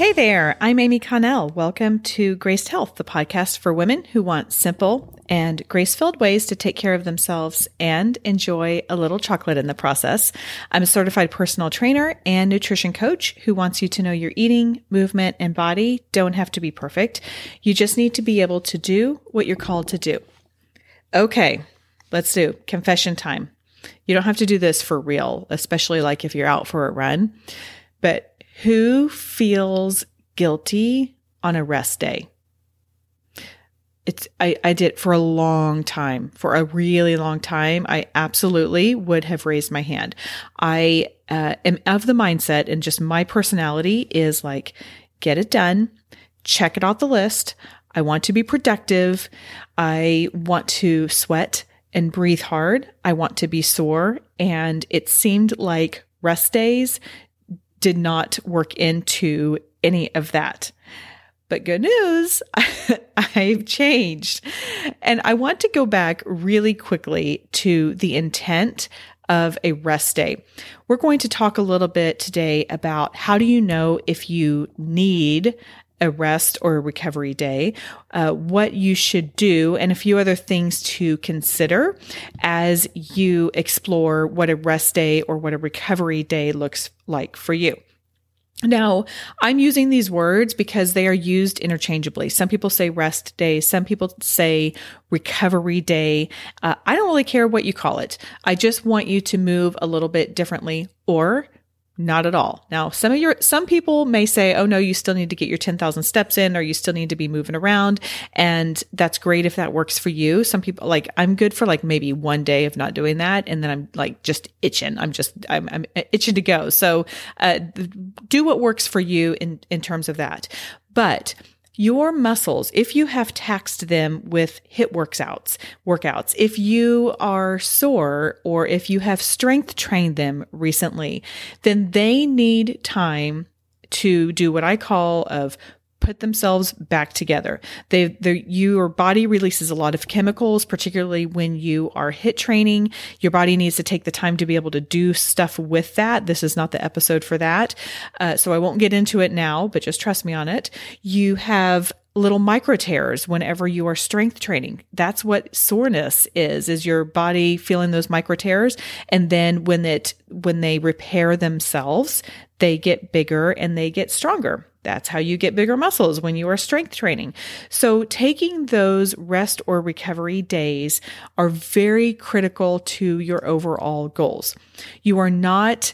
Hey there, I'm Amy Connell. Welcome to Graced Health, the podcast for women who want simple and grace filled ways to take care of themselves and enjoy a little chocolate in the process. I'm a certified personal trainer and nutrition coach who wants you to know your eating, movement, and body don't have to be perfect. You just need to be able to do what you're called to do. Okay, let's do confession time. You don't have to do this for real, especially like if you're out for a run, but who feels guilty on a rest day? It's I, I did for a long time, for a really long time. I absolutely would have raised my hand. I uh, am of the mindset, and just my personality is like, get it done, check it off the list. I want to be productive. I want to sweat and breathe hard. I want to be sore. And it seemed like rest days did not work into any of that. But good news, I've changed. And I want to go back really quickly to the intent of a rest day. We're going to talk a little bit today about how do you know if you need a rest or recovery day, uh, what you should do, and a few other things to consider as you explore what a rest day or what a recovery day looks like for you. Now, I'm using these words because they are used interchangeably. Some people say rest day, some people say recovery day. Uh, I don't really care what you call it. I just want you to move a little bit differently or not at all. Now, some of your some people may say, "Oh no, you still need to get your 10,000 steps in or you still need to be moving around." And that's great if that works for you. Some people like I'm good for like maybe one day of not doing that and then I'm like just itching. I'm just I'm, I'm itching to go. So, uh, do what works for you in in terms of that. But your muscles, if you have taxed them with HIIT workouts, workouts, if you are sore or if you have strength trained them recently, then they need time to do what I call of put themselves back together. They, your body releases a lot of chemicals, particularly when you are HIIT training. Your body needs to take the time to be able to do stuff with that. This is not the episode for that. Uh, so I won't get into it now, but just trust me on it. You have little micro tears whenever you are strength training. That's what soreness is, is your body feeling those micro tears. And then when it, when they repair themselves, they get bigger and they get stronger. That's how you get bigger muscles when you are strength training. So taking those rest or recovery days are very critical to your overall goals. You are not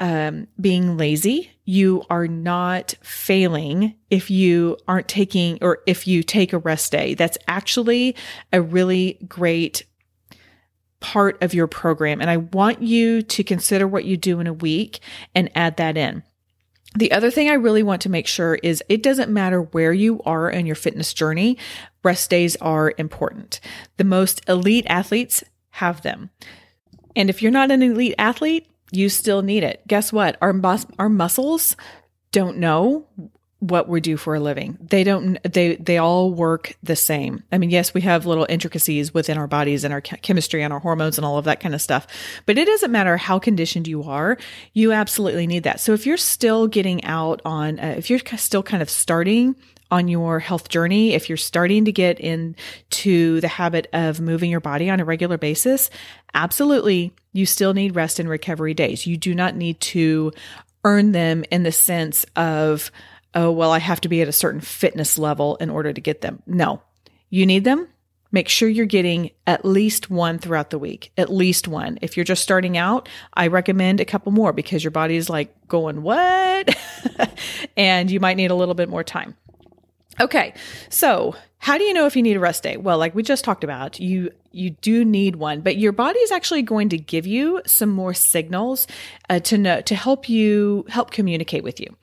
um, being lazy. You are not failing if you aren't taking or if you take a rest day. That's actually a really great part of your program. And I want you to consider what you do in a week and add that in. The other thing I really want to make sure is it doesn't matter where you are in your fitness journey, rest days are important. The most elite athletes have them. And if you're not an elite athlete, you still need it. Guess what? Our mus- our muscles don't know what we do for a living. They don't they they all work the same. I mean, yes, we have little intricacies within our bodies and our chemistry and our hormones and all of that kind of stuff. But it doesn't matter how conditioned you are. You absolutely need that. So if you're still getting out on uh, if you're still kind of starting on your health journey, if you're starting to get into the habit of moving your body on a regular basis, absolutely you still need rest and recovery days. You do not need to earn them in the sense of oh, well, I have to be at a certain fitness level in order to get them. No, you need them. Make sure you're getting at least one throughout the week, at least one. If you're just starting out, I recommend a couple more because your body is like going, what? and you might need a little bit more time. Okay, so how do you know if you need a rest day? Well, like we just talked about, you you do need one, but your body is actually going to give you some more signals uh, to know to help you help communicate with you.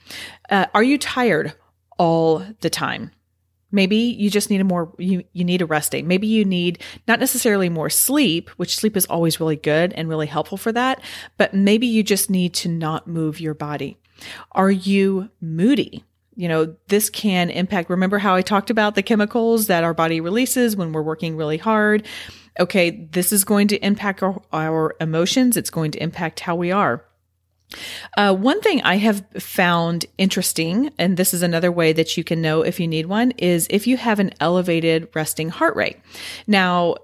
Uh, are you tired all the time? Maybe you just need a more you you need a rest day. Maybe you need not necessarily more sleep, which sleep is always really good and really helpful for that, but maybe you just need to not move your body. Are you moody? you know, this can impact. Remember how I talked about the chemicals that our body releases when we're working really hard? Okay, this is going to impact our, our emotions. It's going to impact how we are. Uh, one thing I have found interesting, and this is another way that you can know if you need one, is if you have an elevated resting heart rate. Now,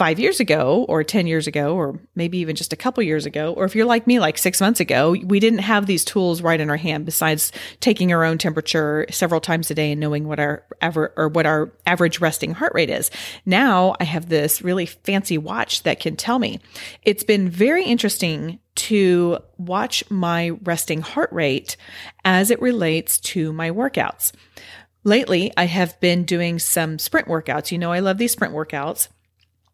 five years ago or 10 years ago or maybe even just a couple years ago or if you're like me like six months ago we didn't have these tools right in our hand besides taking our own temperature several times a day and knowing what our aver- or what our average resting heart rate is. Now i have this really fancy watch that can tell me. It's been very interesting to watch my resting heart rate as it relates to my workouts. Lately i have been doing some sprint workouts. You know i love these sprint workouts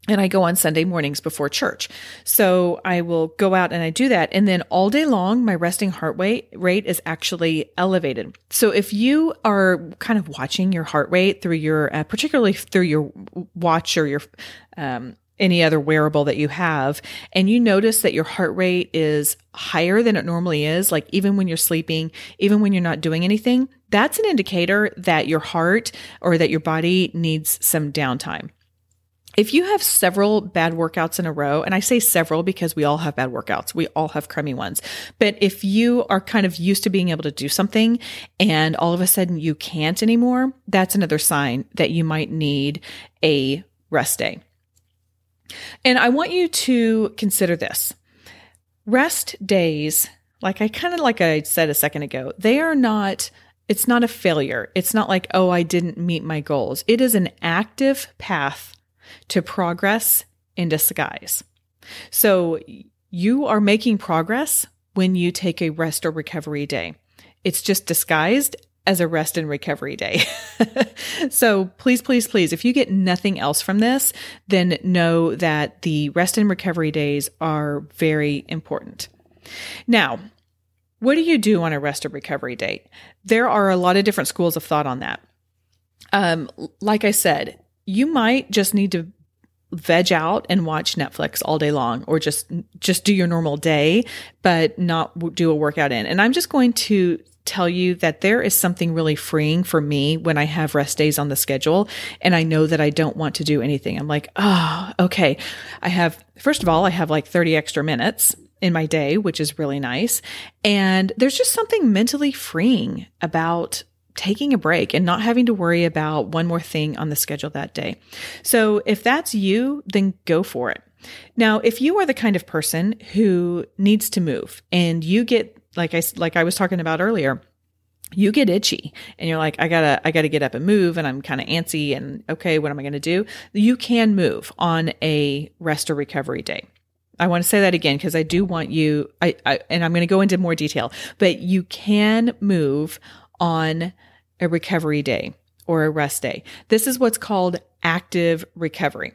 and I go on Sunday mornings before church. So I will go out and I do that. And then all day long, my resting heart rate rate is actually elevated. So if you are kind of watching your heart rate through your, uh, particularly through your watch or your, um, any other wearable that you have, and you notice that your heart rate is higher than it normally is, like even when you're sleeping, even when you're not doing anything, that's an indicator that your heart or that your body needs some downtime. If you have several bad workouts in a row, and I say several because we all have bad workouts, we all have crummy ones. But if you are kind of used to being able to do something and all of a sudden you can't anymore, that's another sign that you might need a rest day. And I want you to consider this rest days, like I kind of like I said a second ago, they are not it's not a failure. It's not like, oh, I didn't meet my goals. It is an active path to progress in disguise. So you are making progress when you take a rest or recovery day. It's just disguised as a rest and recovery day. so please, please, please, if you get nothing else from this, then know that the rest and recovery days are very important. Now, what do you do on a rest or recovery day? There are a lot of different schools of thought on that. Um, like I said, you might just need to veg out and watch Netflix all day long or just just do your normal day but not do a workout in. And I'm just going to tell you that there is something really freeing for me when I have rest days on the schedule and I know that I don't want to do anything. I'm like, "Oh, okay. I have first of all, I have like 30 extra minutes in my day, which is really nice. And there's just something mentally freeing about taking a break and not having to worry about one more thing on the schedule that day. So if that's you, then go for it. Now, if you are the kind of person who needs to move and you get like I like I was talking about earlier, you get itchy and you're like I got to I got to get up and move and I'm kind of antsy and okay, what am I to do? You can move on a rest or recovery day. I want to say that again because I do want you I, I and I'm going to go into more detail, but you can move on a recovery day or a rest day. This is what's called active recovery.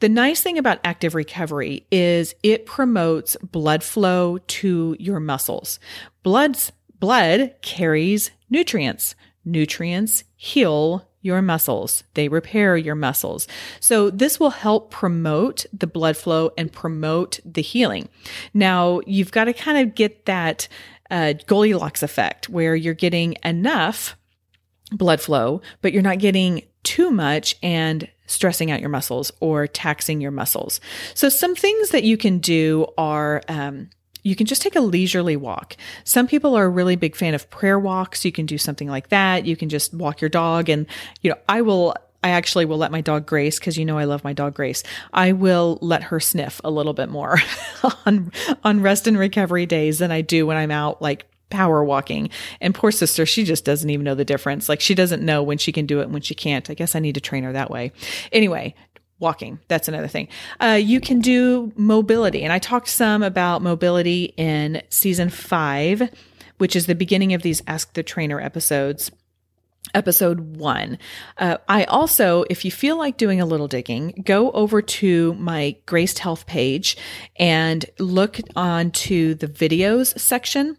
The nice thing about active recovery is it promotes blood flow to your muscles. Blood's blood carries nutrients. Nutrients heal your muscles. They repair your muscles. So this will help promote the blood flow and promote the healing. Now you've got to kind of get that uh, Goldilocks effect where you're getting enough blood flow, but you're not getting too much and stressing out your muscles or taxing your muscles. So, some things that you can do are um, you can just take a leisurely walk. Some people are a really big fan of prayer walks. You can do something like that. You can just walk your dog. And, you know, I will I actually will let my dog Grace because you know I love my dog Grace. I will let her sniff a little bit more on on rest and recovery days than I do when I'm out like power walking. And poor sister, she just doesn't even know the difference. Like she doesn't know when she can do it and when she can't. I guess I need to train her that way. Anyway, walking. That's another thing. Uh, you can do mobility. And I talked some about mobility in season five, which is the beginning of these Ask the Trainer episodes episode one. Uh, I also, if you feel like doing a little digging, go over to my Graced Health page and look onto the videos section.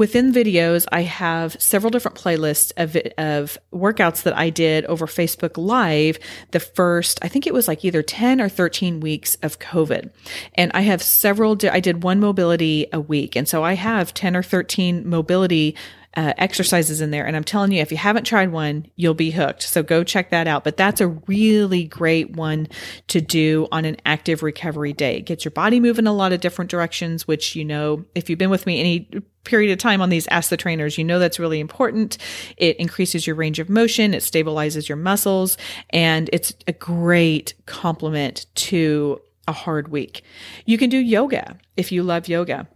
Within videos, I have several different playlists of, of workouts that I did over Facebook Live the first, I think it was like either 10 or 13 weeks of COVID. And I have several, I did one mobility a week. And so I have 10 or 13 mobility uh, exercises in there. And I'm telling you, if you haven't tried one, you'll be hooked. So go check that out. But that's a really great one to do on an active recovery day. It gets your body moving a lot of different directions, which, you know, if you've been with me any period of time on these ask the trainers you know that's really important it increases your range of motion it stabilizes your muscles and it's a great complement to a hard week you can do yoga if you love yoga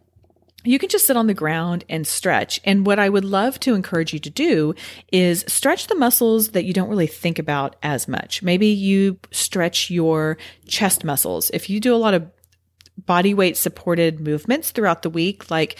you can just sit on the ground and stretch. And what I would love to encourage you to do is stretch the muscles that you don't really think about as much. Maybe you stretch your chest muscles. If you do a lot of body weight supported movements throughout the week, like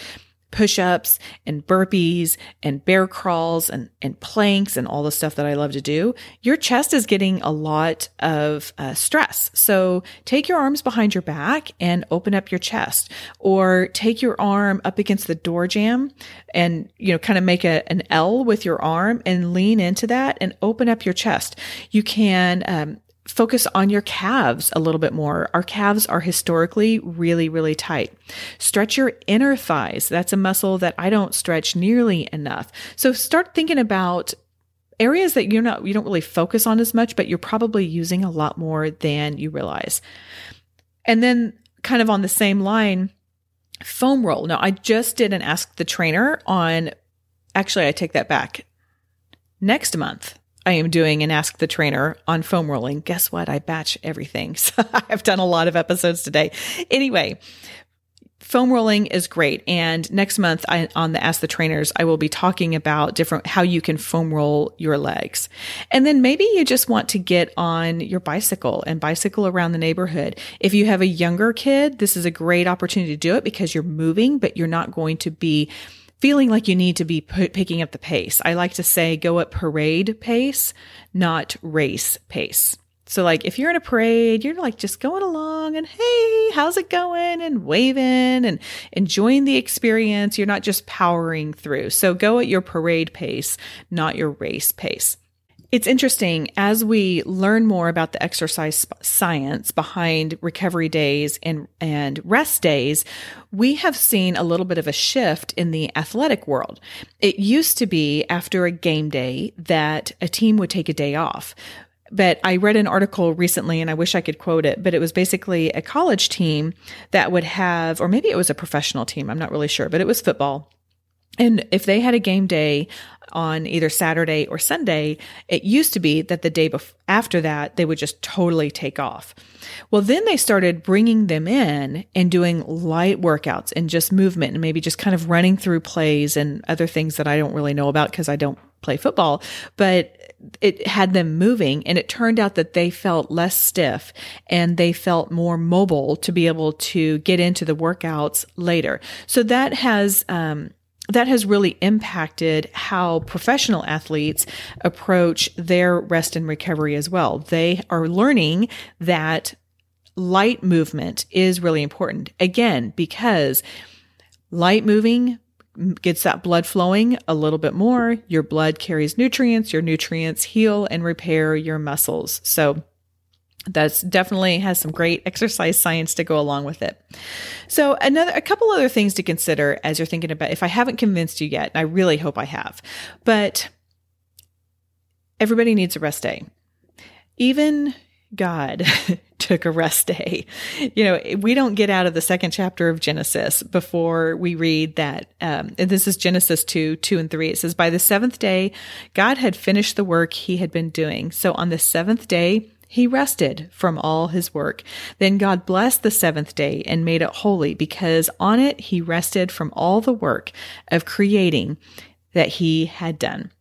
push ups and burpees and bear crawls and, and planks and all the stuff that I love to do, your chest is getting a lot of uh, stress. So take your arms behind your back and open up your chest or take your arm up against the door jamb and, you know, kind of make a, an L with your arm and lean into that and open up your chest. You can, um, focus on your calves a little bit more. Our calves are historically really, really tight. Stretch your inner thighs. That's a muscle that I don't stretch nearly enough. So start thinking about areas that you're not, you don't really focus on as much, but you're probably using a lot more than you realize. And then kind of on the same line, foam roll. Now I just did an ask the trainer on, actually, I take that back. Next month, I am doing an Ask the Trainer on foam rolling. Guess what? I batch everything. So I've done a lot of episodes today. Anyway, foam rolling is great. And next month I, on the Ask the Trainers, I will be talking about different, how you can foam roll your legs. And then maybe you just want to get on your bicycle and bicycle around the neighborhood. If you have a younger kid, this is a great opportunity to do it because you're moving, but you're not going to be feeling like you need to be p- picking up the pace. I like to say go at parade pace, not race pace. So, like, if you're in a parade, you're like just going along and, hey, how's it going? And waving and enjoying the experience. You're not just powering through. So, go at your parade pace, not your race pace. It's interesting as we learn more about the exercise science behind recovery days and, and rest days, we have seen a little bit of a shift in the athletic world. It used to be after a game day that a team would take a day off. But I read an article recently and I wish I could quote it, but it was basically a college team that would have, or maybe it was a professional team, I'm not really sure, but it was football. And if they had a game day on either Saturday or Sunday, it used to be that the day bef- after that, they would just totally take off. Well, then they started bringing them in and doing light workouts and just movement and maybe just kind of running through plays and other things that I don't really know about because I don't play football, but it had them moving and it turned out that they felt less stiff and they felt more mobile to be able to get into the workouts later. So that has, um, that has really impacted how professional athletes approach their rest and recovery as well. They are learning that light movement is really important. Again, because light moving gets that blood flowing a little bit more. Your blood carries nutrients, your nutrients heal and repair your muscles. So that's definitely has some great exercise science to go along with it. So another a couple other things to consider as you're thinking about if I haven't convinced you yet, and I really hope I have. But everybody needs a rest day. Even God took a rest day. You know, we don't get out of the second chapter of Genesis before we read that. Um, and this is Genesis 2 2 and 3. It says, By the seventh day, God had finished the work he had been doing. So on the seventh day, he rested from all his work. Then God blessed the seventh day and made it holy because on it he rested from all the work of creating that he had done.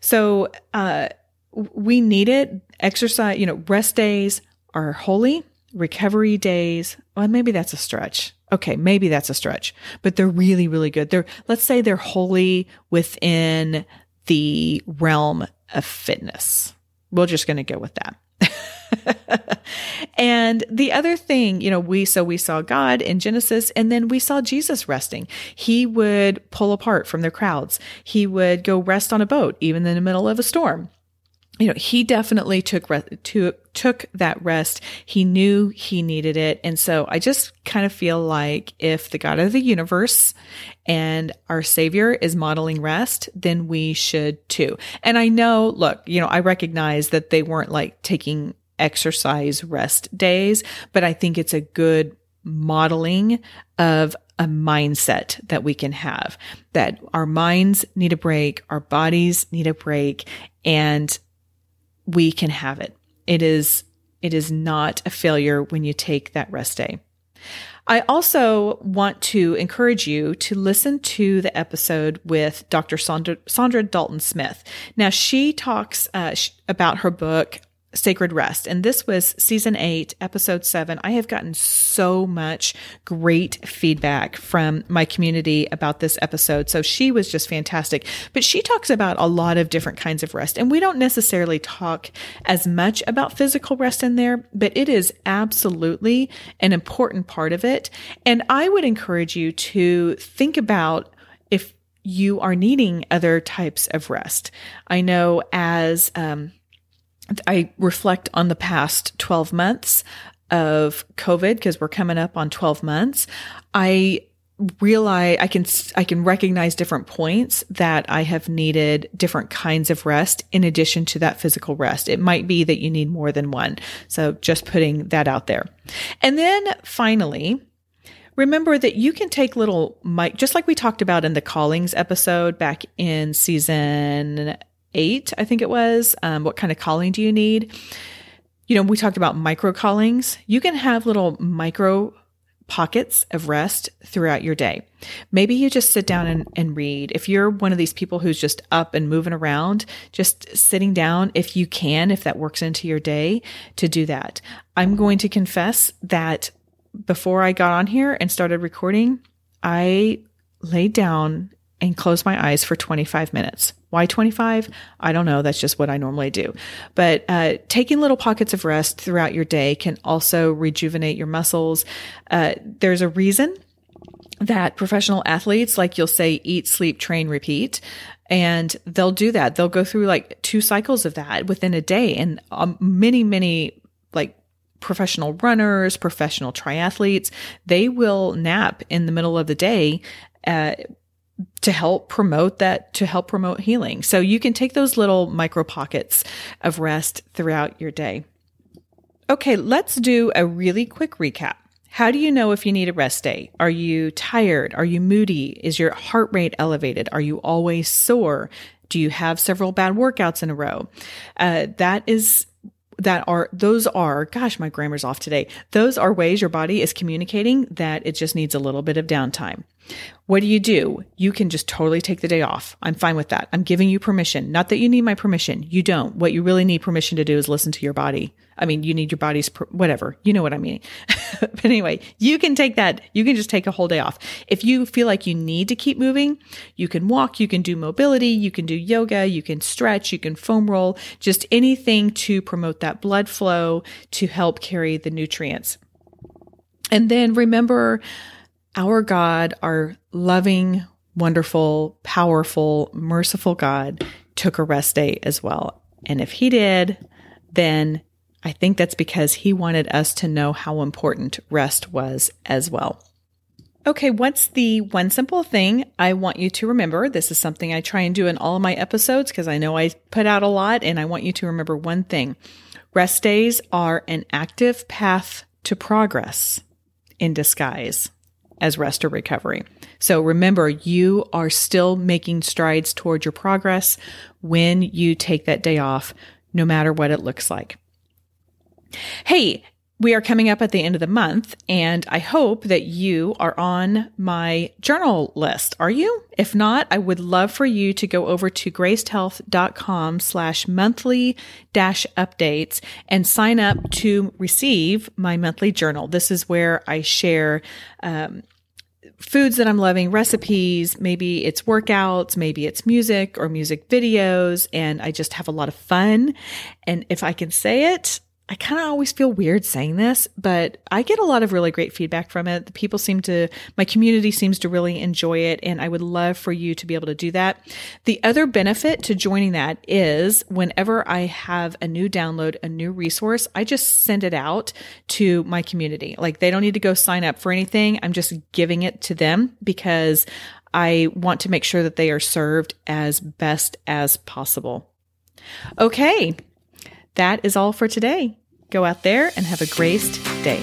So, uh, we it. exercise, you know, rest days are holy, recovery days. Well, maybe that's a stretch. Okay, maybe that's a stretch, but they're really, really good. They're, let's say they're holy within the realm of fitness. We're just going to go with that. and the other thing, you know, we so we saw God in Genesis and then we saw Jesus resting. He would pull apart from the crowds. He would go rest on a boat even in the middle of a storm. You know, he definitely took re- to, took that rest. He knew he needed it, and so I just kind of feel like if the God of the universe and our Savior is modeling rest, then we should too. And I know, look, you know, I recognize that they weren't like taking exercise rest days, but I think it's a good modeling of a mindset that we can have that our minds need a break, our bodies need a break, and we can have it. It is it is not a failure when you take that rest day. I also want to encourage you to listen to the episode with Dr. Sandra, Saundra Dalton Smith. Now, she talks uh, about her book, Sacred Rest. And this was season eight, episode seven. I have gotten so much great feedback from my community about this episode. So she was just fantastic. But she talks about a lot of different kinds of rest. And we don't necessarily talk as much about physical rest in there, but it is absolutely an important part of it. And I would encourage you to think about if you are needing other types of rest. I know as, um, I reflect on the past 12 months of COVID because we're coming up on 12 months. I realize I can I can recognize different points that I have needed different kinds of rest in addition to that physical rest. It might be that you need more than one. So just putting that out there. And then finally, remember that you can take little mic just like we talked about in the callings episode back in season eight, I think it was. Um, what kind of calling do you need? You know, we talked about micro callings. You can have little micro pockets of rest throughout your day. Maybe you just sit down and, and read. If you're one of these people who's just up and moving around, just sitting down, if you can, if that works into your day, to do that. I'm going to confess that before I got on here and started recording, I laid down and close my eyes for 25 minutes. Why 25? I don't know. That's just what I normally do. But uh, taking little pockets of rest throughout your day can also rejuvenate your muscles. Uh, there's a reason that professional athletes, like you'll say, eat, sleep, train, repeat. And they'll do that. They'll go through like two cycles of that within a day. And um, many, many like professional runners, professional triathletes, they will nap in the middle of the day. Uh, to help promote that, to help promote healing. So you can take those little micro pockets of rest throughout your day. Okay, let's do a really quick recap. How do you know if you need a rest day? Are you tired? Are you moody? Is your heart rate elevated? Are you always sore? Do you have several bad workouts in a row? Uh, that is that are those are gosh my grammar's off today. Those are ways your body is communicating that it just needs a little bit of downtime. What do you do? You can just totally take the day off. I'm fine with that. I'm giving you permission. Not that you need my permission. You don't. What you really need permission to do is listen to your body I mean, you need your body's, whatever, you know what I mean. but anyway, you can take that, you can just take a whole day off. If you feel like you need to keep moving, you can walk, you can do mobility, you can do yoga, you can stretch, you can foam roll, just anything to promote that blood flow to help carry the nutrients. And then remember, our God, our loving, wonderful, powerful, merciful God took a rest day as well. And if he did, then I think that's because he wanted us to know how important rest was as well. Okay, what's the one simple thing I want you to remember? This is something I try and do in all of my episodes because I know I put out a lot and I want you to remember one thing. Rest days are an active path to progress in disguise as rest or recovery. So remember, you are still making strides toward your progress when you take that day off, no matter what it looks like. Hey, we are coming up at the end of the month, and I hope that you are on my journal list. Are you? If not, I would love for you to go over to gracedhealth.com slash monthly dash updates and sign up to receive my monthly journal. This is where I share um, foods that I'm loving, recipes, maybe it's workouts, maybe it's music or music videos, and I just have a lot of fun. And if I can say it, I kind of always feel weird saying this, but I get a lot of really great feedback from it. The people seem to, my community seems to really enjoy it, and I would love for you to be able to do that. The other benefit to joining that is whenever I have a new download, a new resource, I just send it out to my community. Like they don't need to go sign up for anything. I'm just giving it to them because I want to make sure that they are served as best as possible. Okay. That is all for today. Go out there and have a graced day.